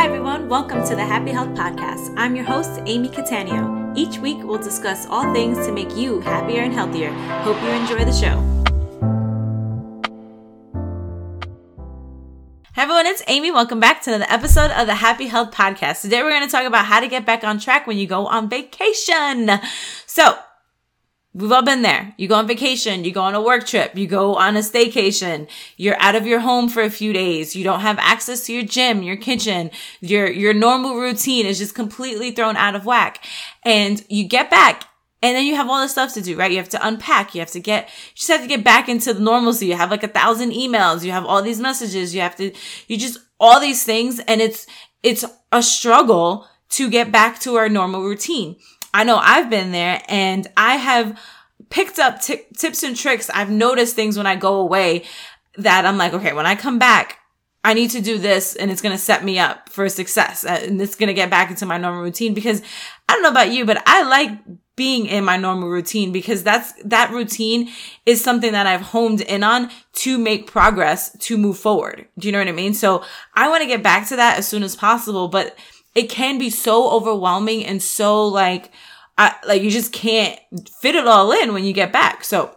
Hi, everyone. Welcome to the Happy Health Podcast. I'm your host, Amy Catania. Each week, we'll discuss all things to make you happier and healthier. Hope you enjoy the show. Hi, everyone. It's Amy. Welcome back to another episode of the Happy Health Podcast. Today, we're going to talk about how to get back on track when you go on vacation. So, We've all been there. You go on vacation, you go on a work trip, you go on a staycation, you're out of your home for a few days, you don't have access to your gym, your kitchen, your, your normal routine is just completely thrown out of whack. And you get back and then you have all this stuff to do, right? You have to unpack. You have to get, you just have to get back into the normalcy. You have like a thousand emails. You have all these messages. You have to, you just, all these things. And it's, it's a struggle to get back to our normal routine. I know I've been there and I have picked up t- tips and tricks. I've noticed things when I go away that I'm like, okay, when I come back, I need to do this and it's going to set me up for success uh, and it's going to get back into my normal routine because I don't know about you, but I like being in my normal routine because that's, that routine is something that I've honed in on to make progress to move forward. Do you know what I mean? So I want to get back to that as soon as possible, but it can be so overwhelming and so like, I, like you just can't fit it all in when you get back. So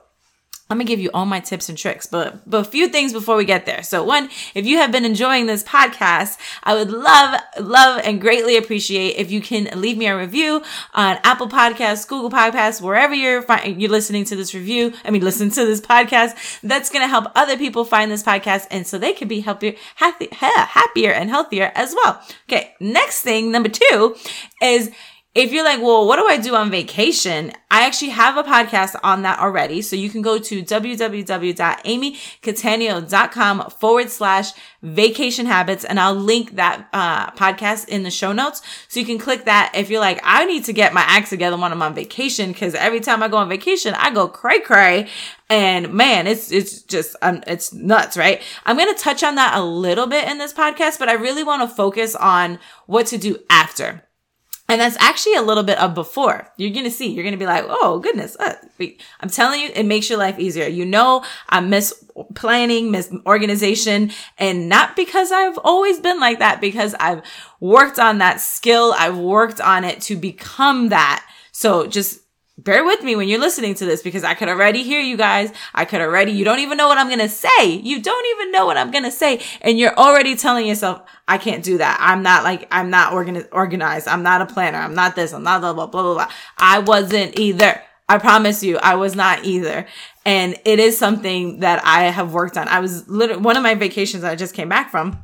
I'm gonna give you all my tips and tricks, but but a few things before we get there. So one, if you have been enjoying this podcast, I would love, love, and greatly appreciate if you can leave me a review on Apple Podcasts, Google Podcasts, wherever you're you're listening to this review. I mean, listen to this podcast. That's gonna help other people find this podcast, and so they can be happier, happy, happier, and healthier as well. Okay, next thing, number two, is if you're like, well, what do I do on vacation? I actually have a podcast on that already. So you can go to www.amycatanio.com forward slash vacation habits. And I'll link that uh, podcast in the show notes. So you can click that if you're like, I need to get my act together when I'm on vacation. Cause every time I go on vacation, I go cray cray. And man, it's, it's just, um, it's nuts, right? I'm going to touch on that a little bit in this podcast, but I really want to focus on what to do after. And that's actually a little bit of before. You're going to see, you're going to be like, oh goodness. Uh, I'm telling you, it makes your life easier. You know, I miss planning, miss organization and not because I've always been like that, because I've worked on that skill. I've worked on it to become that. So just bear with me when you're listening to this because I could already hear you guys. I could already, you don't even know what I'm going to say. You don't even know what I'm going to say. And you're already telling yourself, I can't do that. I'm not like, I'm not organi- organized. I'm not a planner. I'm not this. I'm not blah, blah, blah, blah, blah. I wasn't either. I promise you, I was not either. And it is something that I have worked on. I was literally, one of my vacations I just came back from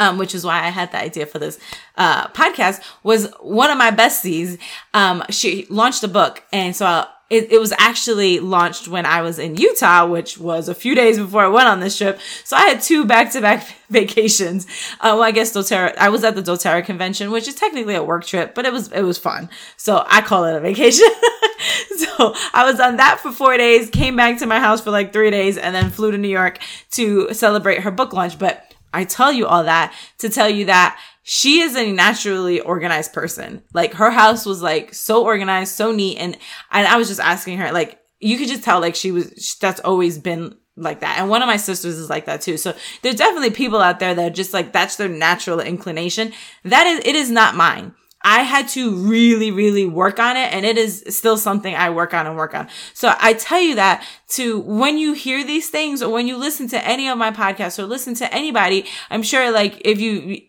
um, which is why I had the idea for this uh, podcast, was one of my besties. Um, she launched a book, and so I, it, it, was actually launched when I was in Utah, which was a few days before I went on this trip. So I had two back-to-back vacations. Uh, well, I guess doTERRA, I was at the doTERRA convention, which is technically a work trip, but it was, it was fun. So I call it a vacation. so I was on that for four days, came back to my house for like three days, and then flew to New York to celebrate her book launch. But I tell you all that to tell you that she is a naturally organized person. Like her house was like so organized, so neat. And, and I was just asking her, like, you could just tell like she was, that's always been like that. And one of my sisters is like that too. So there's definitely people out there that are just like, that's their natural inclination. That is, it is not mine. I had to really, really work on it. And it is still something I work on and work on. So I tell you that to when you hear these things or when you listen to any of my podcasts or listen to anybody, I'm sure like if you,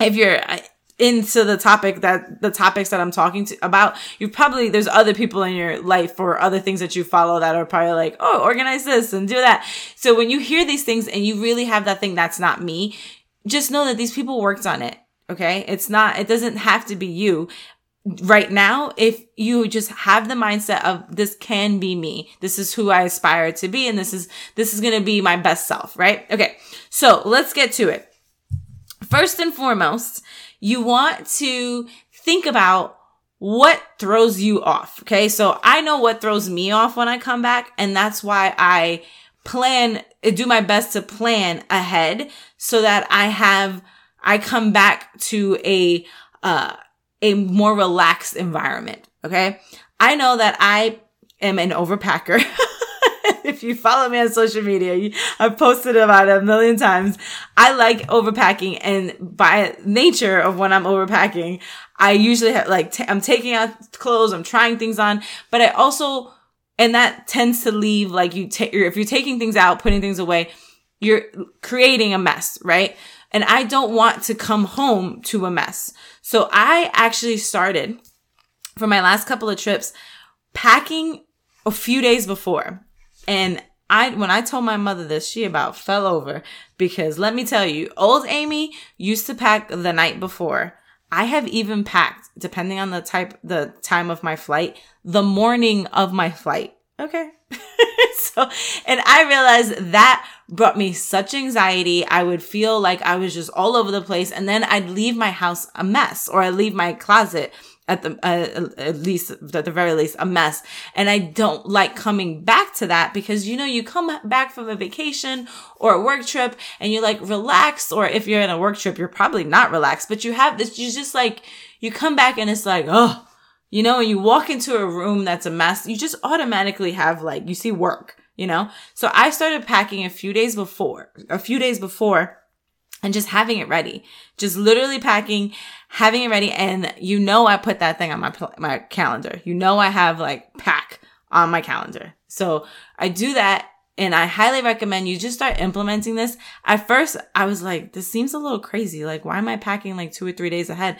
if you're uh, into the topic that the topics that I'm talking to about, you probably, there's other people in your life or other things that you follow that are probably like, oh, organize this and do that. So when you hear these things and you really have that thing that's not me, just know that these people worked on it Okay. It's not, it doesn't have to be you right now. If you just have the mindset of this can be me, this is who I aspire to be. And this is, this is going to be my best self, right? Okay. So let's get to it. First and foremost, you want to think about what throws you off. Okay. So I know what throws me off when I come back. And that's why I plan, do my best to plan ahead so that I have I come back to a, uh, a more relaxed environment. Okay. I know that I am an overpacker. if you follow me on social media, I've posted about it a million times. I like overpacking and by nature of when I'm overpacking, I usually have like, i am taking out clothes, I'm trying things on, but I also, and that tends to leave like you take, if you're taking things out, putting things away, you're creating a mess, right? And I don't want to come home to a mess. So I actually started for my last couple of trips packing a few days before. And I, when I told my mother this, she about fell over because let me tell you, old Amy used to pack the night before. I have even packed, depending on the type, the time of my flight, the morning of my flight. Okay. so, and I realized that brought me such anxiety. I would feel like I was just all over the place. And then I'd leave my house a mess or I'd leave my closet at the uh, at least at the very least a mess and i don't like coming back to that because you know you come back from a vacation or a work trip and you're like relaxed or if you're in a work trip you're probably not relaxed but you have this you just like you come back and it's like oh you know, when you walk into a room that's a mess, you just automatically have like, you see work, you know? So I started packing a few days before, a few days before and just having it ready. Just literally packing, having it ready. And you know, I put that thing on my, my calendar. You know, I have like pack on my calendar. So I do that and I highly recommend you just start implementing this. At first, I was like, this seems a little crazy. Like, why am I packing like two or three days ahead?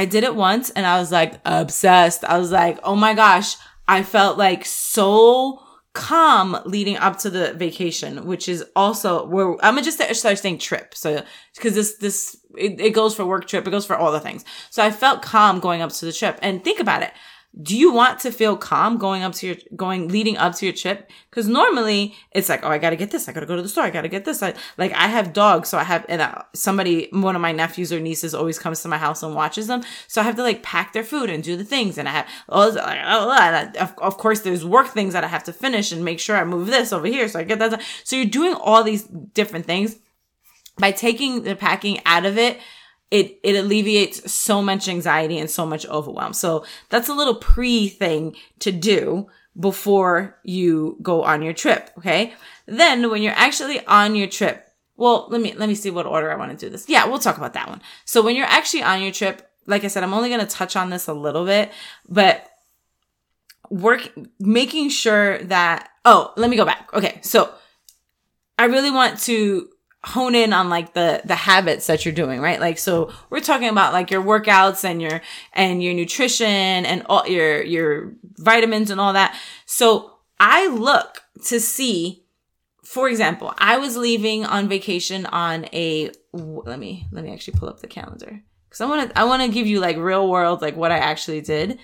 I did it once and I was like obsessed. I was like, oh my gosh, I felt like so calm leading up to the vacation, which is also where I'm gonna just start saying trip. So, cause this, this, it, it goes for work trip. It goes for all the things. So I felt calm going up to the trip and think about it do you want to feel calm going up to your going leading up to your trip? Because normally it's like oh i gotta get this. I gotta go to the store. I gotta get this. I, like i have dogs so i have and uh, somebody one of my nephews or nieces always comes to my house and watches them. So i have to like pack their food and do the things and i have all this, like, and I, of, of course there's work things that i have to finish and make sure i move this over here so i get that so you're doing all these different things. By taking the packing out of it it it alleviates so much anxiety and so much overwhelm. So that's a little pre thing to do before you go on your trip, okay? Then when you're actually on your trip, well, let me let me see what order I want to do this. Yeah, we'll talk about that one. So when you're actually on your trip, like I said, I'm only going to touch on this a little bit, but work making sure that oh, let me go back. Okay. So I really want to hone in on like the the habits that you're doing right? Like so we're talking about like your workouts and your and your nutrition and all your your vitamins and all that. So i look to see for example i was leaving on vacation on a let me let me actually pull up the calendar. Because i want to i want to give you like real world like what i actually did.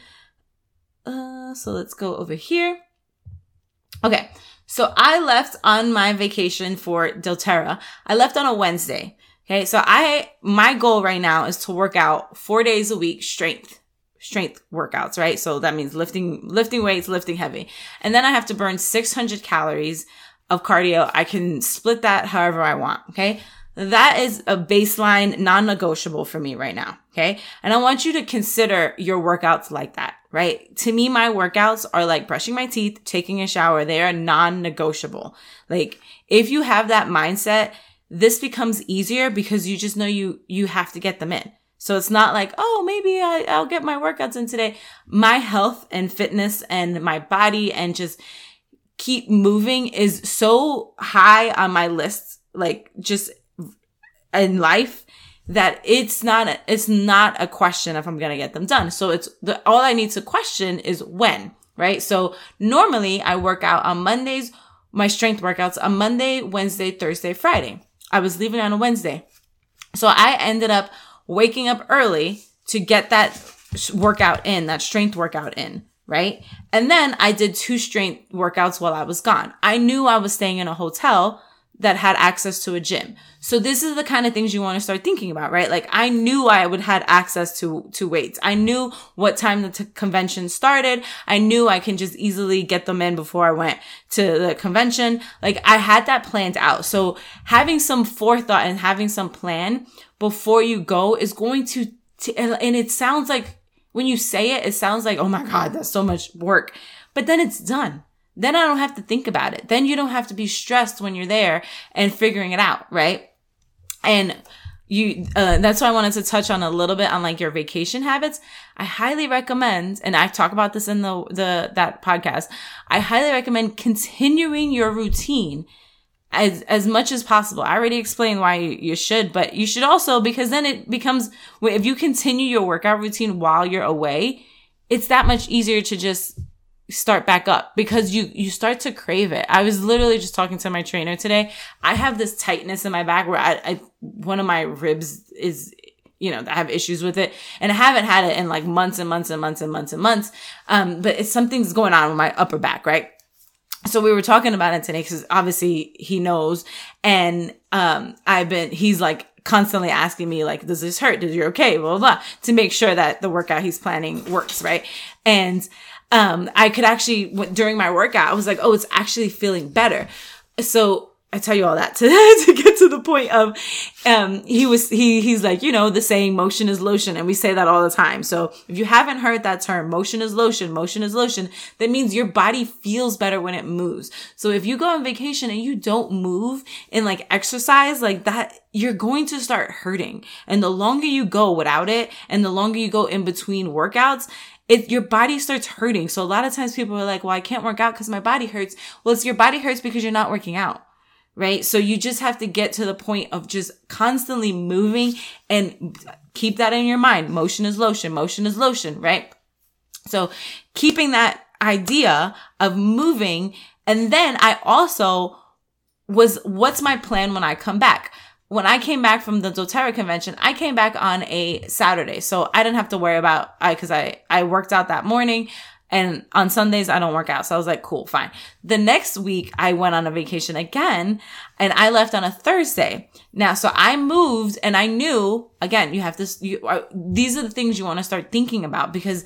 Uh so let's go over here. Okay so I left on my vacation for doTERRA. I left on a Wednesday. Okay. So I, my goal right now is to work out four days a week strength, strength workouts, right? So that means lifting, lifting weights, lifting heavy. And then I have to burn 600 calories of cardio. I can split that however I want. Okay. That is a baseline non-negotiable for me right now. Okay. And I want you to consider your workouts like that, right? To me, my workouts are like brushing my teeth, taking a shower. They are non-negotiable. Like if you have that mindset, this becomes easier because you just know you, you have to get them in. So it's not like, oh, maybe I, I'll get my workouts in today. My health and fitness and my body and just keep moving is so high on my list. Like just in life that it's not a, it's not a question if I'm to get them done. So it's the all I need to question is when, right? So normally I work out on Mondays, my strength workouts on Monday, Wednesday, Thursday, Friday. I was leaving on a Wednesday. So I ended up waking up early to get that workout in, that strength workout in, right? And then I did two strength workouts while I was gone. I knew I was staying in a hotel that had access to a gym. So this is the kind of things you want to start thinking about, right? Like I knew I would had access to, to weights. I knew what time the t- convention started. I knew I can just easily get them in before I went to the convention. Like I had that planned out. So having some forethought and having some plan before you go is going to, to and it sounds like when you say it, it sounds like, oh my God, that's so much work. But then it's done then I don't have to think about it. Then you don't have to be stressed when you're there and figuring it out, right? And you uh, that's why i wanted to touch on a little bit on like your vacation habits i highly recommend and i talk about this in the the that podcast i highly recommend continuing your routine as as much as possible i already explained why you, you should but you should also because then it becomes if you continue your workout routine while you're away it's that much easier to just start back up because you you start to crave it. I was literally just talking to my trainer today. I have this tightness in my back where I, I one of my ribs is you know, I have issues with it and I haven't had it in like months and months and months and months and months. Um, but it's something's going on with my upper back, right? So we were talking about it today because obviously he knows and, um, I've been, he's like, constantly asking me like, does this hurt? Does you okay? Blah, blah, blah, to make sure that the workout he's planning works, right? And, um, I could actually, during my workout, I was like, oh, it's actually feeling better. So I tell you all that to, to get to the point of, um, he was, he, he's like, you know, the saying motion is lotion. And we say that all the time. So if you haven't heard that term, motion is lotion, motion is lotion, that means your body feels better when it moves. So if you go on vacation and you don't move and like exercise like that, you're going to start hurting. And the longer you go without it and the longer you go in between workouts, it your body starts hurting. So a lot of times people are like, well, I can't work out because my body hurts. Well, it's your body hurts because you're not working out. Right. So you just have to get to the point of just constantly moving and keep that in your mind. Motion is lotion. Motion is lotion. Right. So keeping that idea of moving. And then I also was, what's my plan when I come back? When I came back from the doTERRA convention, I came back on a Saturday. So I didn't have to worry about, I, cause I, I worked out that morning and on Sundays I don't work out. So I was like, cool, fine. The next week I went on a vacation again and I left on a Thursday. Now, so I moved and I knew again, you have this, you, uh, these are the things you want to start thinking about because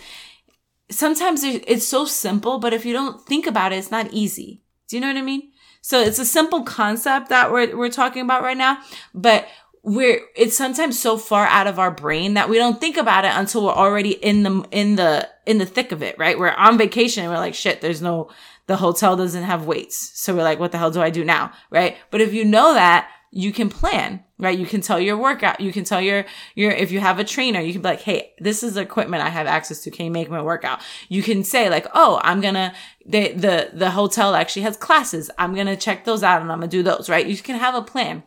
sometimes it's so simple, but if you don't think about it, it's not easy. Do you know what I mean? So it's a simple concept that we're, we're talking about right now, but we're, it's sometimes so far out of our brain that we don't think about it until we're already in the, in the, in the thick of it, right? We're on vacation and we're like, shit, there's no, the hotel doesn't have weights. So we're like, what the hell do I do now? Right. But if you know that, you can plan, right? You can tell your workout. You can tell your, your, if you have a trainer, you can be like, Hey, this is equipment I have access to. Can you make my workout? You can say like, Oh, I'm gonna, the, the, the hotel actually has classes. I'm going to check those out and I'm going to do those, right? You can have a plan.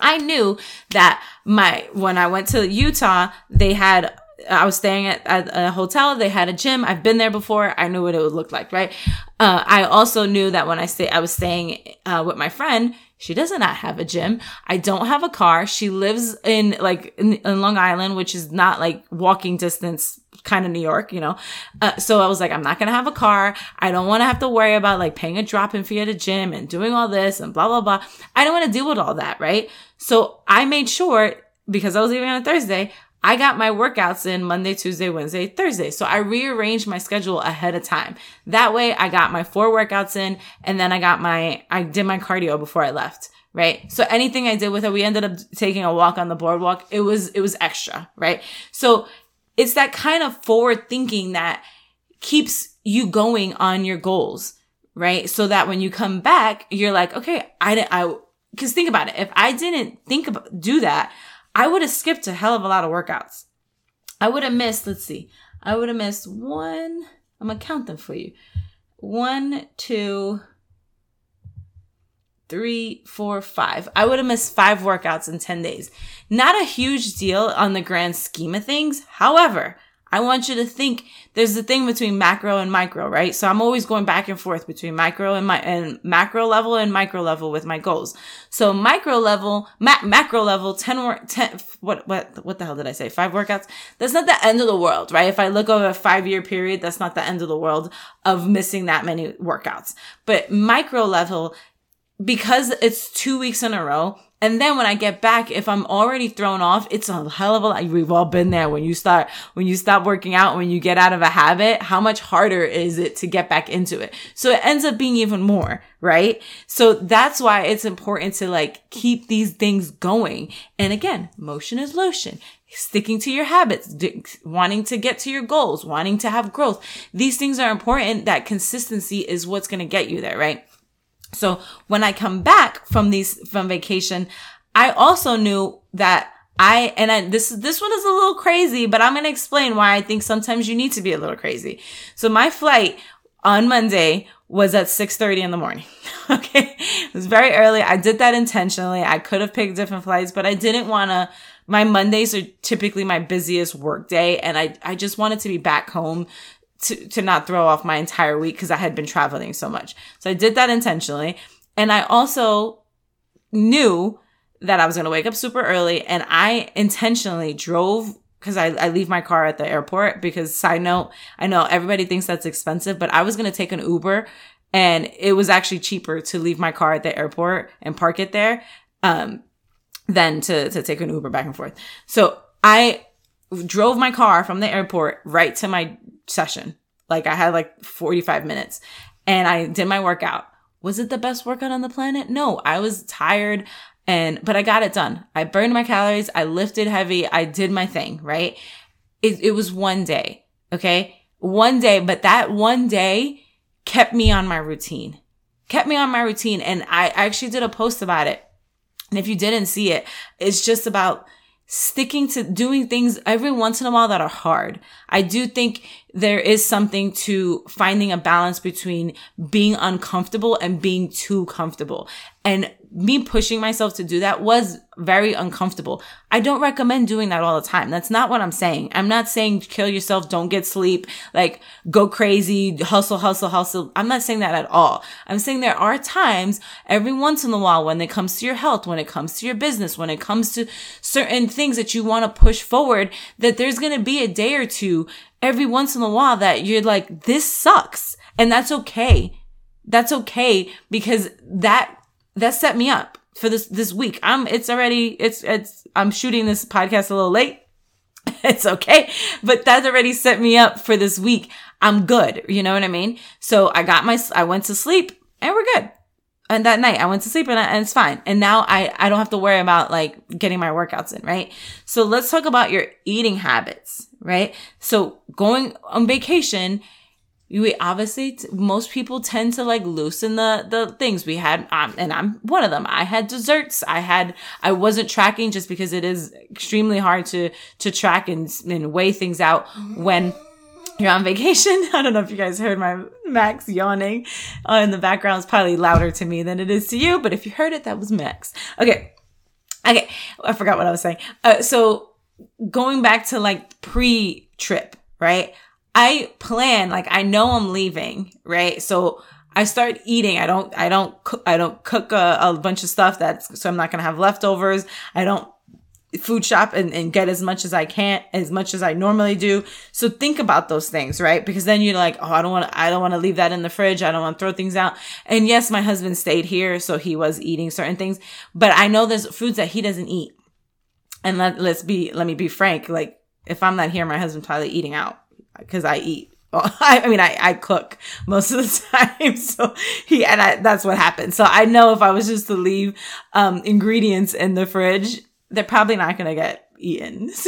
I knew that my, when I went to Utah, they had I was staying at, at, a hotel. They had a gym. I've been there before. I knew what it would look like, right? Uh, I also knew that when I stay, I was staying uh, with my friend. She does not have a gym. I don't have a car. She lives in like in, in Long Island, which is not like walking distance, kind of New York, you know. Uh, so I was like, I'm not gonna have a car. I don't want to have to worry about like paying a drop-in fee at a gym and doing all this and blah blah blah. I don't want to deal with all that, right? So I made sure because I was leaving on a Thursday. I got my workouts in Monday, Tuesday, Wednesday, Thursday. So I rearranged my schedule ahead of time. That way I got my four workouts in and then I got my, I did my cardio before I left. Right. So anything I did with it, we ended up taking a walk on the boardwalk. It was, it was extra. Right. So it's that kind of forward thinking that keeps you going on your goals. Right. So that when you come back, you're like, okay, I didn't, I, cause think about it. If I didn't think about, do that, I would have skipped a hell of a lot of workouts. I would have missed, let's see, I would have missed one, I'm gonna count them for you. One, two, three, four, five. I would have missed five workouts in 10 days. Not a huge deal on the grand scheme of things. However, I want you to think there's the thing between macro and micro, right? So I'm always going back and forth between micro and my and macro level and micro level with my goals. So micro level, ma- macro level, 10 work, 10, what, what, what the hell did I say? Five workouts? That's not the end of the world, right? If I look over a five year period, that's not the end of the world of missing that many workouts. But micro level, because it's two weeks in a row, And then when I get back, if I'm already thrown off, it's a hell of a lot. We've all been there when you start, when you stop working out, when you get out of a habit, how much harder is it to get back into it? So it ends up being even more, right? So that's why it's important to like keep these things going. And again, motion is lotion. Sticking to your habits, wanting to get to your goals, wanting to have growth. These things are important. That consistency is what's going to get you there, right? So when I come back from these, from vacation, I also knew that I, and I, this, this one is a little crazy, but I'm going to explain why I think sometimes you need to be a little crazy. So my flight on Monday was at 6.30 in the morning. okay. It was very early. I did that intentionally. I could have picked different flights, but I didn't want to, my Mondays are typically my busiest work day. And I, I just wanted to be back home to, to not throw off my entire week because I had been traveling so much. So I did that intentionally. And I also knew that I was going to wake up super early and I intentionally drove because I, I leave my car at the airport because side note, I know everybody thinks that's expensive, but I was going to take an Uber and it was actually cheaper to leave my car at the airport and park it there, um, than to, to take an Uber back and forth. So I drove my car from the airport right to my session. Like I had like 45 minutes and I did my workout. Was it the best workout on the planet? No, I was tired and, but I got it done. I burned my calories. I lifted heavy. I did my thing, right? It, it was one day. Okay. One day, but that one day kept me on my routine, kept me on my routine. And I actually did a post about it. And if you didn't see it, it's just about sticking to doing things every once in a while that are hard. I do think there is something to finding a balance between being uncomfortable and being too comfortable. And me pushing myself to do that was very uncomfortable. I don't recommend doing that all the time. That's not what I'm saying. I'm not saying kill yourself, don't get sleep, like go crazy, hustle, hustle, hustle. I'm not saying that at all. I'm saying there are times every once in a while when it comes to your health, when it comes to your business, when it comes to certain things that you want to push forward, that there's going to be a day or two every once in a while that you're like, this sucks. And that's okay. That's okay because that that set me up for this this week. I'm it's already it's it's I'm shooting this podcast a little late. it's okay, but that's already set me up for this week. I'm good, you know what I mean? So I got my I went to sleep and we're good. And that night I went to sleep and, I, and it's fine. And now I I don't have to worry about like getting my workouts in, right? So let's talk about your eating habits, right? So going on vacation, we obviously t- most people tend to like loosen the the things. We had um, and i'm one of them. I had desserts. I had i wasn't tracking just because it is extremely hard to to track and, and weigh things out when you're on vacation. I don't know if you guys heard my max yawning. Uh, in the background it's probably louder to me than it is to you but if you heard it that was max. Okay. Okay. I forgot what i was saying. Uh, so going back to like pre-trip right I plan, like I know I'm leaving, right? So I start eating. I don't, I don't cook, I don't cook a, a bunch of stuff that's, so I'm not going to have leftovers. I don't food shop and, and get as much as I can, as much as I normally do. So think about those things, right? Because then you're like, oh, I don't want to, I don't want to leave that in the fridge. I don't want to throw things out. And yes, my husband stayed here, so he was eating certain things, but I know there's foods that he doesn't eat. And let, let's be, let me be frank. Like if I'm not here, my husband's probably eating out because I eat. I, mean, I, I cook most of the time. So he, and I, that's what happened. So I know if I was just to leave, um, ingredients in the fridge, they're probably not going to get eaten.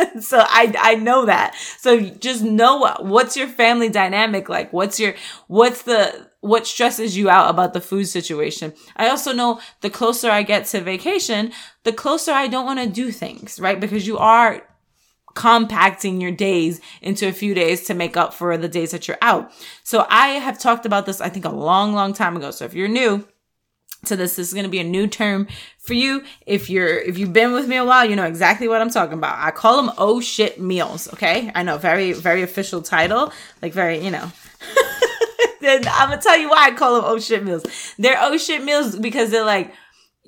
So, so I, I know that. So just know what, what's your family dynamic like? What's your, what's the, what stresses you out about the food situation. I also know the closer I get to vacation, the closer I don't want to do things, right? Because you are compacting your days into a few days to make up for the days that you're out. So I have talked about this, I think a long, long time ago. So if you're new, to this, this is going to be a new term for you. If you're, if you've been with me a while, you know exactly what I'm talking about. I call them oh shit meals. Okay. I know very, very official title, like very, you know, then I'm gonna tell you why I call them oh shit meals. They're oh shit meals because they're like,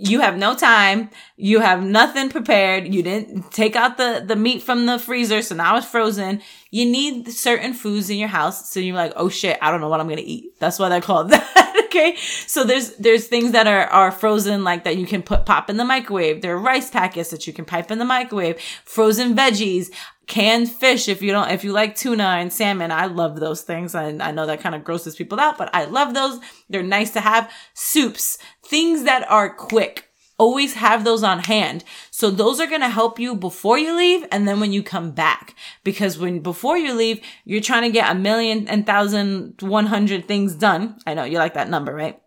you have no time. You have nothing prepared. You didn't take out the, the meat from the freezer. So now it's frozen. You need certain foods in your house. So you're like, oh shit, I don't know what I'm going to eat. That's why they're called that. okay. So there's, there's things that are, are frozen like that you can put, pop in the microwave. There are rice packets that you can pipe in the microwave, frozen veggies, canned fish if you don't if you like tuna and salmon i love those things. And i know that kind of grosses people out but i love those. They're nice to have. Soups things that are quick. Always have those on hand. So those are going to help you before you leave and then when you come back. Because when before you leave you're trying to get a million and thousand one hundred things done. I know you like that number right?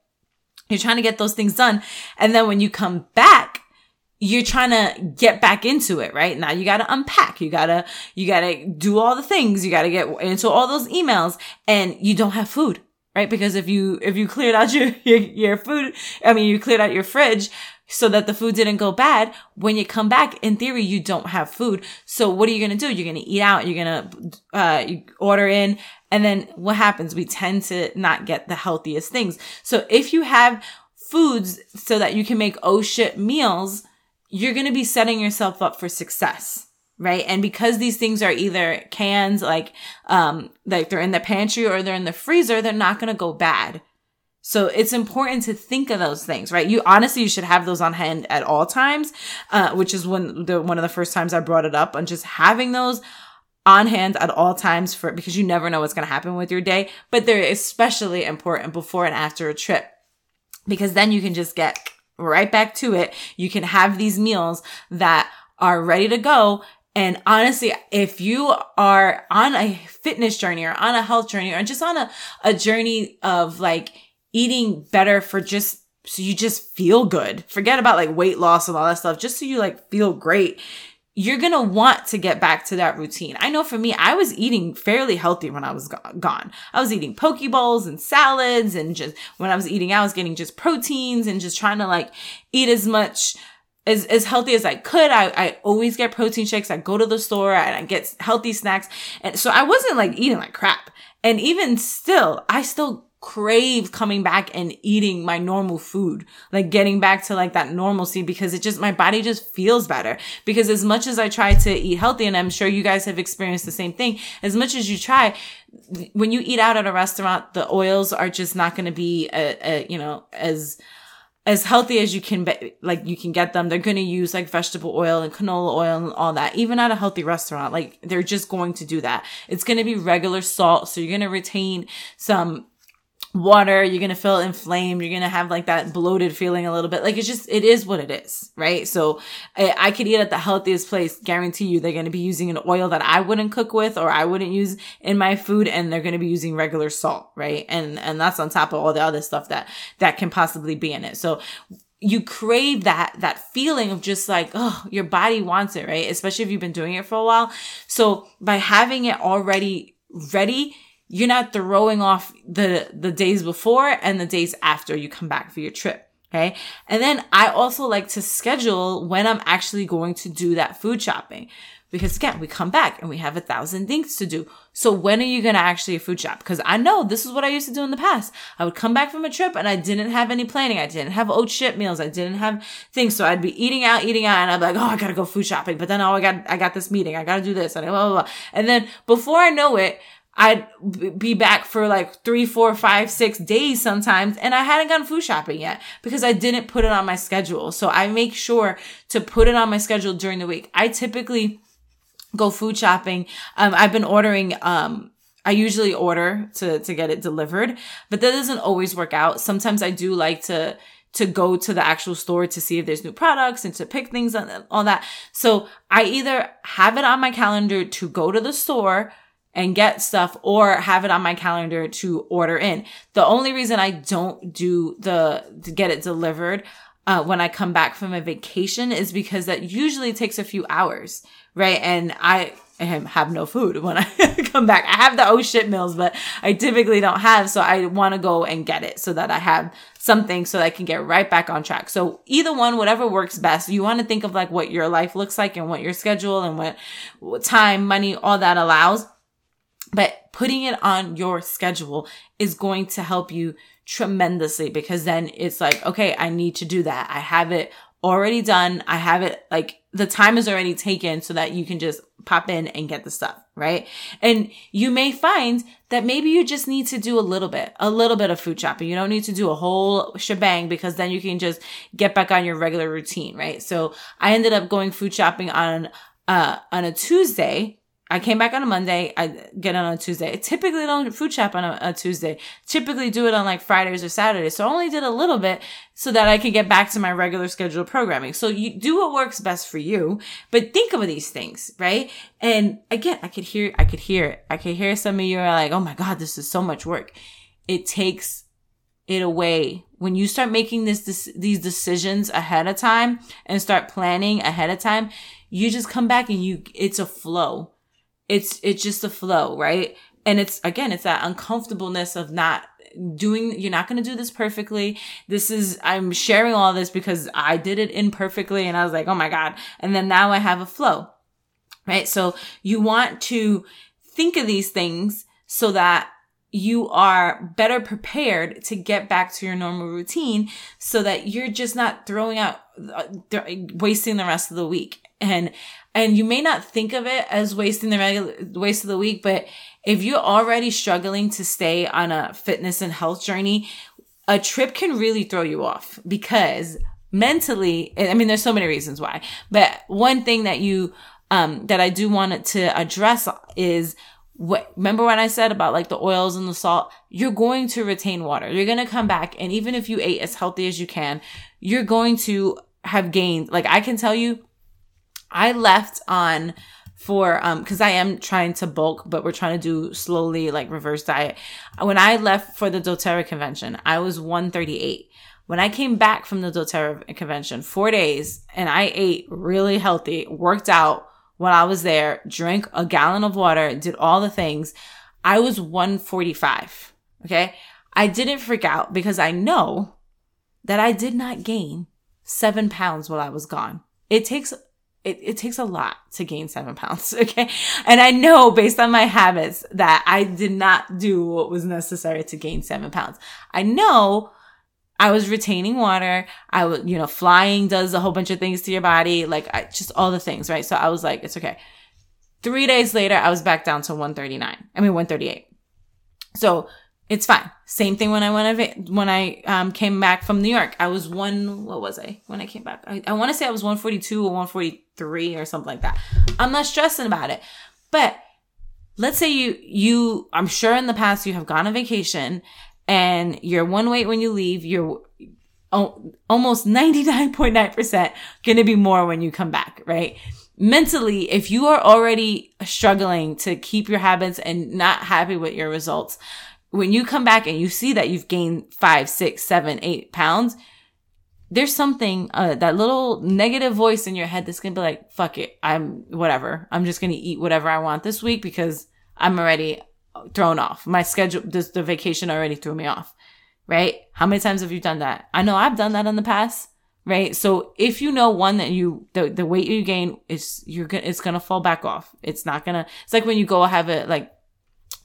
You're trying to get those things done. And then when you come back you're trying to get back into it, right? Now you got to unpack. You got to, you got to do all the things. You got to get into all those emails and you don't have food, right? Because if you, if you cleared out your, your, your food, I mean, you cleared out your fridge so that the food didn't go bad. When you come back, in theory, you don't have food. So what are you going to do? You're going to eat out. You're going to, uh, order in. And then what happens? We tend to not get the healthiest things. So if you have foods so that you can make oh shit meals, you're going to be setting yourself up for success right? And because these things are either cans like um like they're in the pantry or they're in the freezer they're not going to go bad. So it's important to think of those things right? You honestly you should have those on hand at all times uh, which is when the one of the first times i brought it up on just having those on hand at all times for because you never know what's going to happen with your day but they're especially important before and after a trip because then you can just get right back to it. You can have these meals that are ready to go. And honestly, if you are on a fitness journey or on a health journey or just on a, a journey of like eating better for just so you just feel good, forget about like weight loss and all that stuff, just so you like feel great you're going to want to get back to that routine. I know for me, I was eating fairly healthy when I was gone. I was eating poke bowls and salads and just when I was eating, I was getting just proteins and just trying to like eat as much as, as healthy as I could. I, I always get protein shakes. I go to the store and I get healthy snacks. And so I wasn't like eating like crap. And even still, I still crave coming back and eating my normal food, like getting back to like that normalcy because it just, my body just feels better. Because as much as I try to eat healthy, and I'm sure you guys have experienced the same thing, as much as you try, when you eat out at a restaurant, the oils are just not going to be, a, a, you know, as, as healthy as you can be, like you can get them. They're going to use like vegetable oil and canola oil and all that. Even at a healthy restaurant, like they're just going to do that. It's going to be regular salt. So you're going to retain some water, you're to feel inflamed, you're to have like that bloated feeling a little bit. Like it's just, it is what it is, right? So I, I could eat at the healthiest place, guarantee you they're to be using an oil that I wouldn't cook with or I wouldn't use in my food and they're to be using regular salt, right? And, and that's on top of all the other stuff that, that can possibly be in it. So you crave that that feeling of just like oh your body wants it right especially if you've been doing it for a while so by having it already ready you're not throwing off the, the days before and the days after you come back for your trip. Okay. And then I also like to schedule when I'm actually going to do that food shopping. Because again, we come back and we have a thousand things to do. So when are you going to actually food shop? Because I know this is what I used to do in the past. I would come back from a trip and I didn't have any planning. I didn't have oat shit meals. I didn't have things. So I'd be eating out, eating out, and I'd be like, oh, I gotta go food shopping. But then, oh, I got, I got this meeting. I gotta do this. And blah, blah, blah. And then before I know it, I'd be back for like three, four, five, six days sometimes. And I hadn't gone food shopping yet because I didn't put it on my schedule. So I make sure to put it on my schedule during the week. I typically go food shopping. Um, I've been ordering, um, I usually order to, to get it delivered, but that doesn't always work out. Sometimes I do like to, to go to the actual store to see if there's new products and to pick things and all that. So I either have it on my calendar to go to the store and get stuff or have it on my calendar to order in. The only reason I don't do the, to get it delivered, uh, when I come back from a vacation is because that usually takes a few hours, right? And I, have no food when I come back. I have the oh shit meals, but I typically don't have. So I want to go and get it so that I have something so that I can get right back on track. So either one, whatever works best. You want to think of like what your life looks like and what your schedule and what, what time, money, all that allows but putting it on your schedule is going to help you tremendously because then it's like, okay, I need to do that. I have it already done. I have it like the time is already taken so that you can just pop in and get the stuff, right? And you may find that maybe you just need to do a little bit, a little bit of food shopping. You don't need to do a whole shebang because then you can just get back on your regular routine, right? So I ended up going food shopping on, uh, on a Tuesday I came back on a Monday. I get on a Tuesday. I typically don't food shop on a, a, Tuesday. Typically do it on like Fridays or Saturdays. So I only did a little bit so that I can get back to my regular scheduled programming. So you do what works best for you, but think of these things, right? And again, I could hear, I could hear. I could hear some of you are like, Oh my God, this is so much work. It takes it away. When you start making this, this these decisions ahead of time and start planning ahead of time, you just come back and you, it's a flow it's it's just a flow, right? And it's again, it's that uncomfortableness of not doing you're not going to do this perfectly. This is i'm sharing all this because i did it imperfectly and i was like oh my god. And then now i have a flow right? So you want to think of these things so that you are better prepared to get back to your normal routine so that you're just not throwing out uh, wasting the rest of the week and and you may not think of it as wasting the regular waste of the week, but if you're already struggling to stay on a fitness and health journey, a trip can really throw you off because mentally, I mean, there's so many reasons why, but one thing that you, um, that I do want to address is what, remember when I said about like the oils and the salt? You're going to retain water. You're going to come back. And even if you ate as healthy as you can, you're going to have gained, like I can tell you, I left on for um because I am trying to bulk, but we're trying to do slowly like reverse diet. When I left for the doTERRA convention, I was 138. When I came back from the doTERRA convention, four days, and I ate really healthy, worked out while I was there, drank a gallon of water, did all the things, I was 145. Okay. I didn't freak out because I know that I did not gain seven pounds while I was gone. It takes it, it takes a lot to gain seven pounds. Okay. And I know based on my habits that I did not do what was necessary to gain seven pounds. I know I was retaining water. I was, you know, flying does a whole bunch of things to your body, like I, just all the things, right? So I was like, it's okay. Three days later, I was back down to 139. I mean, 138. So it's fine. Same thing when I went when I um, came back from New York. I was one. What was I when I came back? I, I want to say I was 142 or 143 or something like that. I'm not stressing about it. But let's say you you I'm sure in the past you have gone on vacation and you're one weight when you leave. You're almost 99.9% going to be more when you come back, right? Mentally, if you are already struggling to keep your habits and not happy with your results, when you come back and you see that you've gained five, six, seven, eight pounds, there's something, uh, that little negative voice in your head that's gonna be like, fuck it. I'm whatever. I'm just gonna eat whatever I want this week because I'm already thrown off. My schedule, this, the vacation already threw me off. Right? How many times have you done that? I know I've done that in the past. Right? So if you know one that you, the, the weight you gain is, you're gonna, it's gonna fall back off. It's not gonna, it's like when you go have it like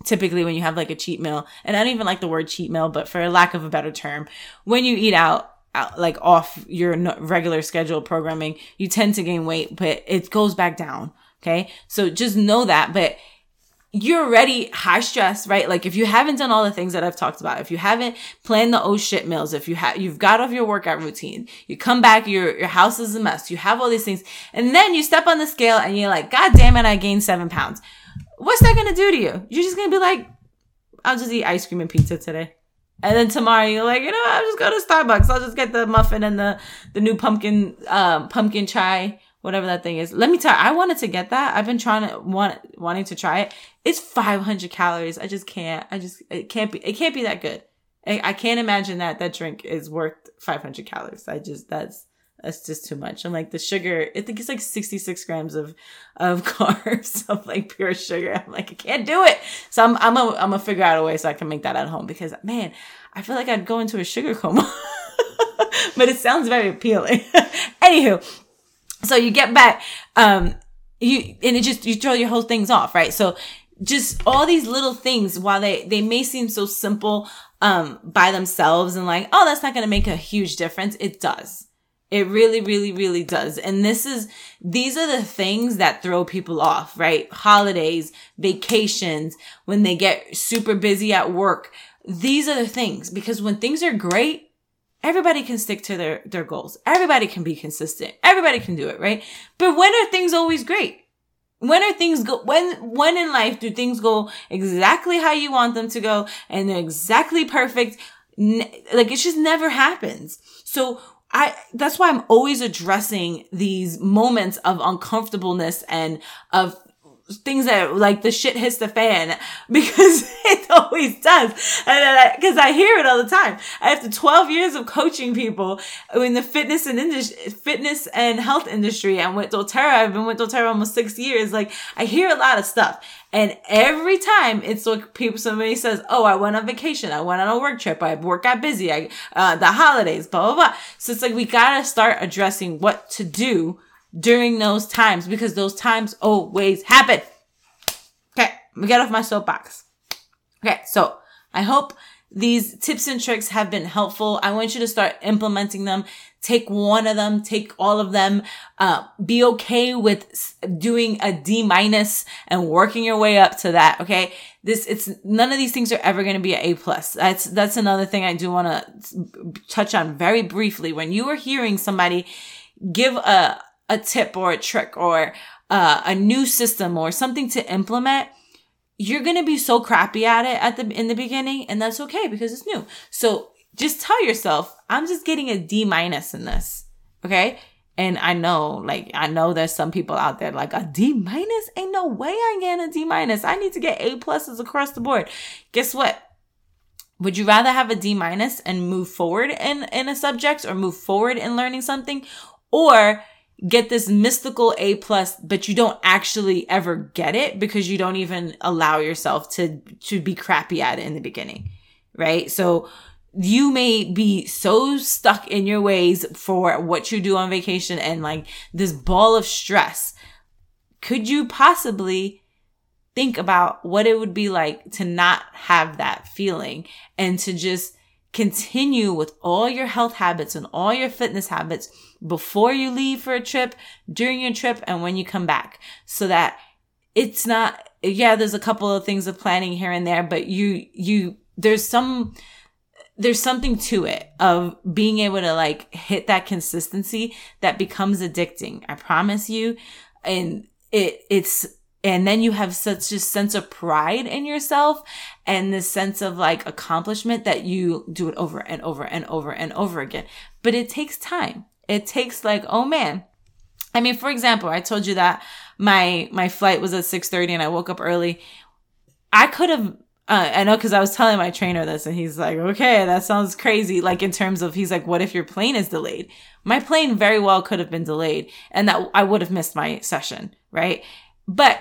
typically when you have like a cheat meal, and I don't even like the word cheat meal, but for lack of a better term, when you eat out, like off your regular schedule programming, you tend to gain weight, but it goes back down. Okay. So just know that, but you're already high stress, right? Like if you haven't done all the things that I've talked about, if you haven't planned the oh shit meals, if you have, you've got off your workout routine, you come back, your, your house is a mess, you have all these things, and then you step on the scale and you're like, God damn it, I gained seven pounds what's that gonna do to you? You're just gonna be like, I'll just eat ice cream and pizza today. And then tomorrow you're like, you know, I'll just go to Starbucks. I'll just get the muffin and the the new pumpkin um, pumpkin chai, whatever that thing is. Let me tell you, I wanted to get that. I've been trying to want wanting to try it. It's 500 calories. I just can't. I just it can't be. It can't be that good. I, I can't imagine that that drink is worth 500 calories. I just that's that's just too much. I'm like the sugar. I think it's like 66 grams of of carbs of like pure sugar. I'm like I can't do it. So I'm I'm a, I'm gonna figure out a way so I can make that at home because man, I feel like I'd go into a sugar coma. but it sounds very appealing. Anywho, so you get back, um, you and it just you throw your whole things off, right? So just all these little things, while they they may seem so simple, um, by themselves and like, oh, that's not going to make a huge difference. It does. It really, really, really does. And this is, these are the things that throw people off, right? Holidays, vacations, when they get super busy at work. These are the things because when things are great, everybody can stick to their, their goals. Everybody can be consistent. Everybody can do it, right? But when are things always great? When are things go, when, when in life do things go exactly how you want them to go and they're exactly perfect? Like it just never happens. So I, that's why I'm always addressing these moments of uncomfortableness and of things that like the shit hits the fan because it always does. Because I, I, hear it all the time. After 12 years of coaching people in the fitness and fitness and health industry, and with doTERRA, I've been with doTERRA almost six years. Like I hear a lot of stuff. And every time it's like people, somebody says, Oh, I went on vacation. I went on a work trip. I work got busy. I, uh, the holidays, blah, blah, blah. So it's like, we gotta start addressing what to do during those times because those times always happen. Okay, we get off my soapbox. Okay, so I hope these tips and tricks have been helpful. I want you to start implementing them. Take one of them, take all of them. Uh, be okay with doing a D minus and working your way up to that. Okay. This, it's none of these things are ever going to be an A plus. That's, that's another thing I do want to touch on very briefly. When you are hearing somebody give a, a tip or a trick or uh, a new system or something to implement, you're to be so crappy at it at the in the beginning and that's okay because it's new. So just tell yourself, I'm just getting a D minus in this. Okay? And I know, like, I know there's some people out there like a D minus? Ain't no way I'm getting a D minus. I need to get A pluses across the board. Guess what? Would you rather have a D minus and move forward in, in a subject or move forward in learning something? Or get this mystical A plus, but you don't actually ever get it because you don't even allow yourself to, to be crappy at it in the beginning. Right? So you may be so stuck in your ways for what you do on vacation and like this ball of stress. Could you possibly think about what it would be like to not have that feeling and to just continue with all your health habits and all your fitness habits before you leave for a trip, during your trip, and when you come back so that it's not, yeah, there's a couple of things of planning here and there, but you, you, there's some, there's something to it of being able to like hit that consistency that becomes addicting. I promise you. And it, it's, and then you have such a sense of pride in yourself and this sense of like accomplishment that you do it over and over and over and over again. But it takes time. It takes like, oh man. I mean, for example, I told you that my, my flight was at 6.30 and I woke up early. I could have uh, I know because I was telling my trainer this and he's like, okay, that sounds crazy. Like in terms of, he's like, what if your plane is delayed? My plane very well could have been delayed and that I would have missed my session, right? But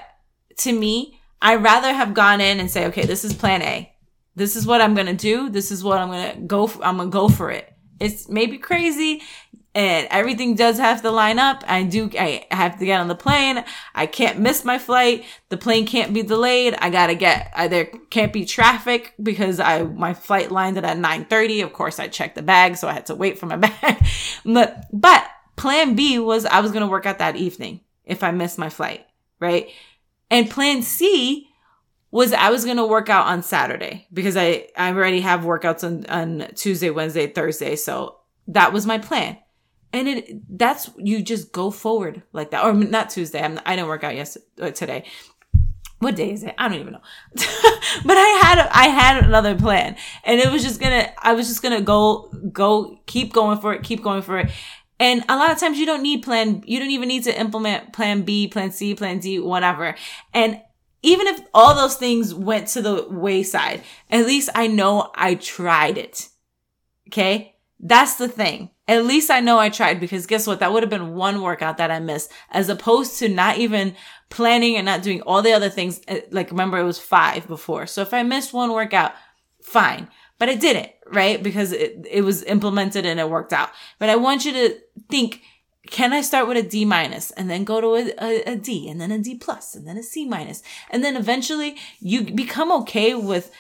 to me, I rather have gone in and say, okay, this is plan A. This is what I'm going to do. This is what I'm going to go for. I'm going to go for it. It's maybe crazy and everything does have to line up. I do, I have to get on the plane. I can't miss my flight. The plane can't be delayed. I gotta get, I, there can't be traffic because I, my flight landed at 9.30. Of course, I checked the bag, so I had to wait for my bag. but, but plan B was I was gonna work out that evening if I missed my flight, right? And plan C was I was going to work out on Saturday because I, I already have workouts on, on Tuesday, Wednesday, Thursday. So that was my plan. And it, that's, you just go forward like that. Or not Tuesday. I'm, I didn't work out yesterday, uh, today. What day is it? I don't even know. but I had, I had another plan and it was just gonna, I was just gonna go, go, keep going for it, keep going for it. And a lot of times you don't need plan, you don't even need to implement plan B, plan C, plan D, whatever. And even if all those things went to the wayside, at least I know I tried it. Okay. That's the thing. At least I know I tried because guess what? That would have been one workout that I missed as opposed to not even planning and not doing all the other things. Eh, like remember it was five before. So if I missed one workout, fine but I didn't, right? Because it, it was implemented and it worked out. But I want you to think, can I start with a D minus and then go to a, a, a D and then a D plus and then a C minus? And then eventually you become okay with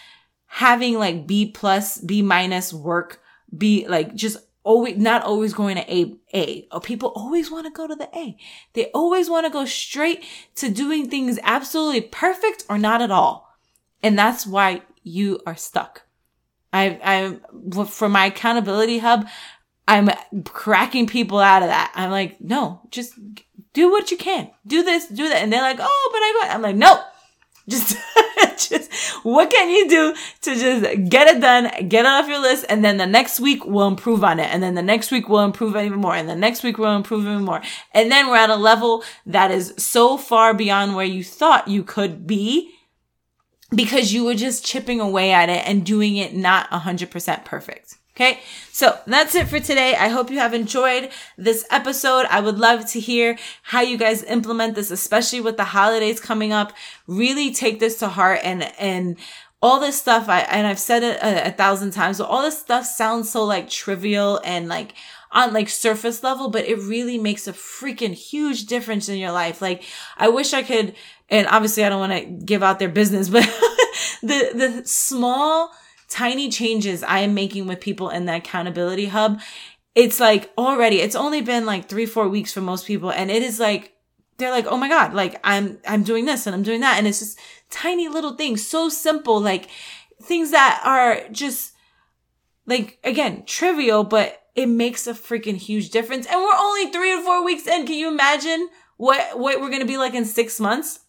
having like B plus, B minus work, be like just always not always going to A A. Or people always want to go to the A. They always want to go straight to doing things absolutely perfect or not at all. And that's why you are stuck. I I for my accountability hub, I'm cracking people out of that. I'm like, no, just do what you can. Do this, do that. And they're like, oh, but I got, I'm like, no, just, just, what can you do to just get it done, get it off your list, and then the next week we'll improve on it. And then the next week we'll improve even more. And the next week we'll improve even more. And then we're at a level that is so far beyond where you thought you could be because you were just chipping away at it and doing it not 100% perfect. Okay. So that's it for today. I hope you have enjoyed this episode. I would love to hear how you guys implement this, especially with the holidays coming up. Really take this to heart and, and all this stuff. I, and I've said it a, a thousand times, but all this stuff sounds so like trivial and like, on like surface level, but it really makes a freaking huge difference in your life. Like I wish I could, and obviously I don't want to give out their business, but the, the small tiny changes I am making with people in the accountability hub, it's like already, it's only been like three, four weeks for most people. And it is like, they're like, oh my God, like I'm, I'm doing this and I'm doing that. And it's just tiny little things, so simple, like things that are just like, again, trivial, but it makes a freaking huge difference. And we're only three or four weeks in. Can you imagine what, what we're going to be like in six months?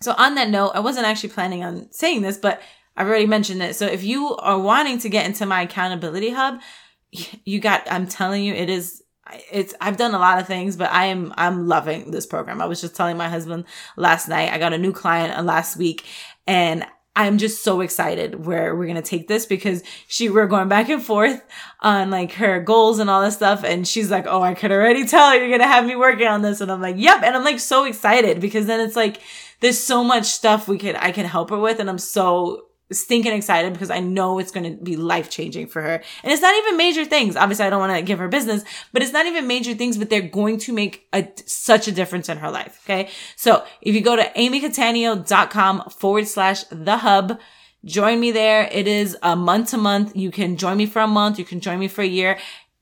So on that note, I wasn't actually planning on saying this, but I've already mentioned it. So if you are wanting to get into my accountability hub, you got, I'm telling you, it is, it's, I've done a lot of things, but I am, I'm loving this program. I was just telling my husband last night, I got a new client uh, last week and I'm just so excited where we're going to take this because she, we're going back and forth on like her goals and all this stuff. And she's like, Oh, I could already tell you're going to have me working on this. And I'm like, yep. And I'm like so excited because then it's like, there's so much stuff we could, I can help her with. And I'm so stinking excited because I know it's going to be life changing for her. And it's not even major things. Obviously, I don't want to give her business, but it's not even major things, but they're going to make a, such a difference in her life. Okay. So if you go to amycattaneo.com forward slash the hub, join me there. It is a month to month. You can join me for a month. You can join me for a year.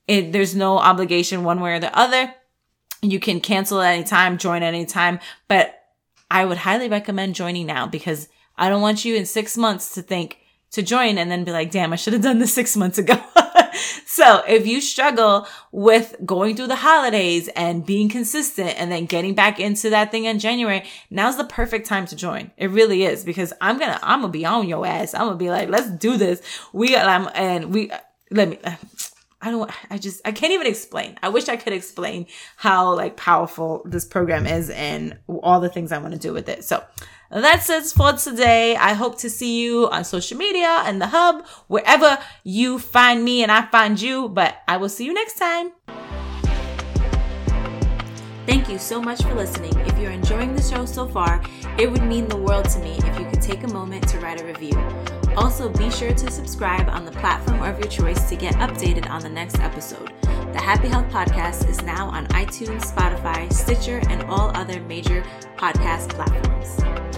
It, there's no obligation one way or the other. You can cancel at any time, join at any time, but I would highly recommend joining now because I don't want you in six months to think to join and then be like, damn, I should have done this six months ago. so if you struggle with going through the holidays and being consistent and then getting back into that thing in January, now's the perfect time to join. It really is because I'm gonna, I'm gonna be on your ass. I'm gonna be like, let's do this. We, um, and we, let me, I don't, I just, I can't even explain. I wish I could explain how like powerful this program is and all the things I want to do with it. So that's it for today. I hope to see you on social media and the hub, wherever you find me and I find you. But I will see you next time. Thank you so much for listening. If you're enjoying the show so far, it would mean the world to me if you could take a moment to write a review. Also, be sure to subscribe on the platform of your choice to get updated on the next episode. The Happy Health Podcast is now on iTunes, Spotify, Stitcher, and all other major podcast platforms.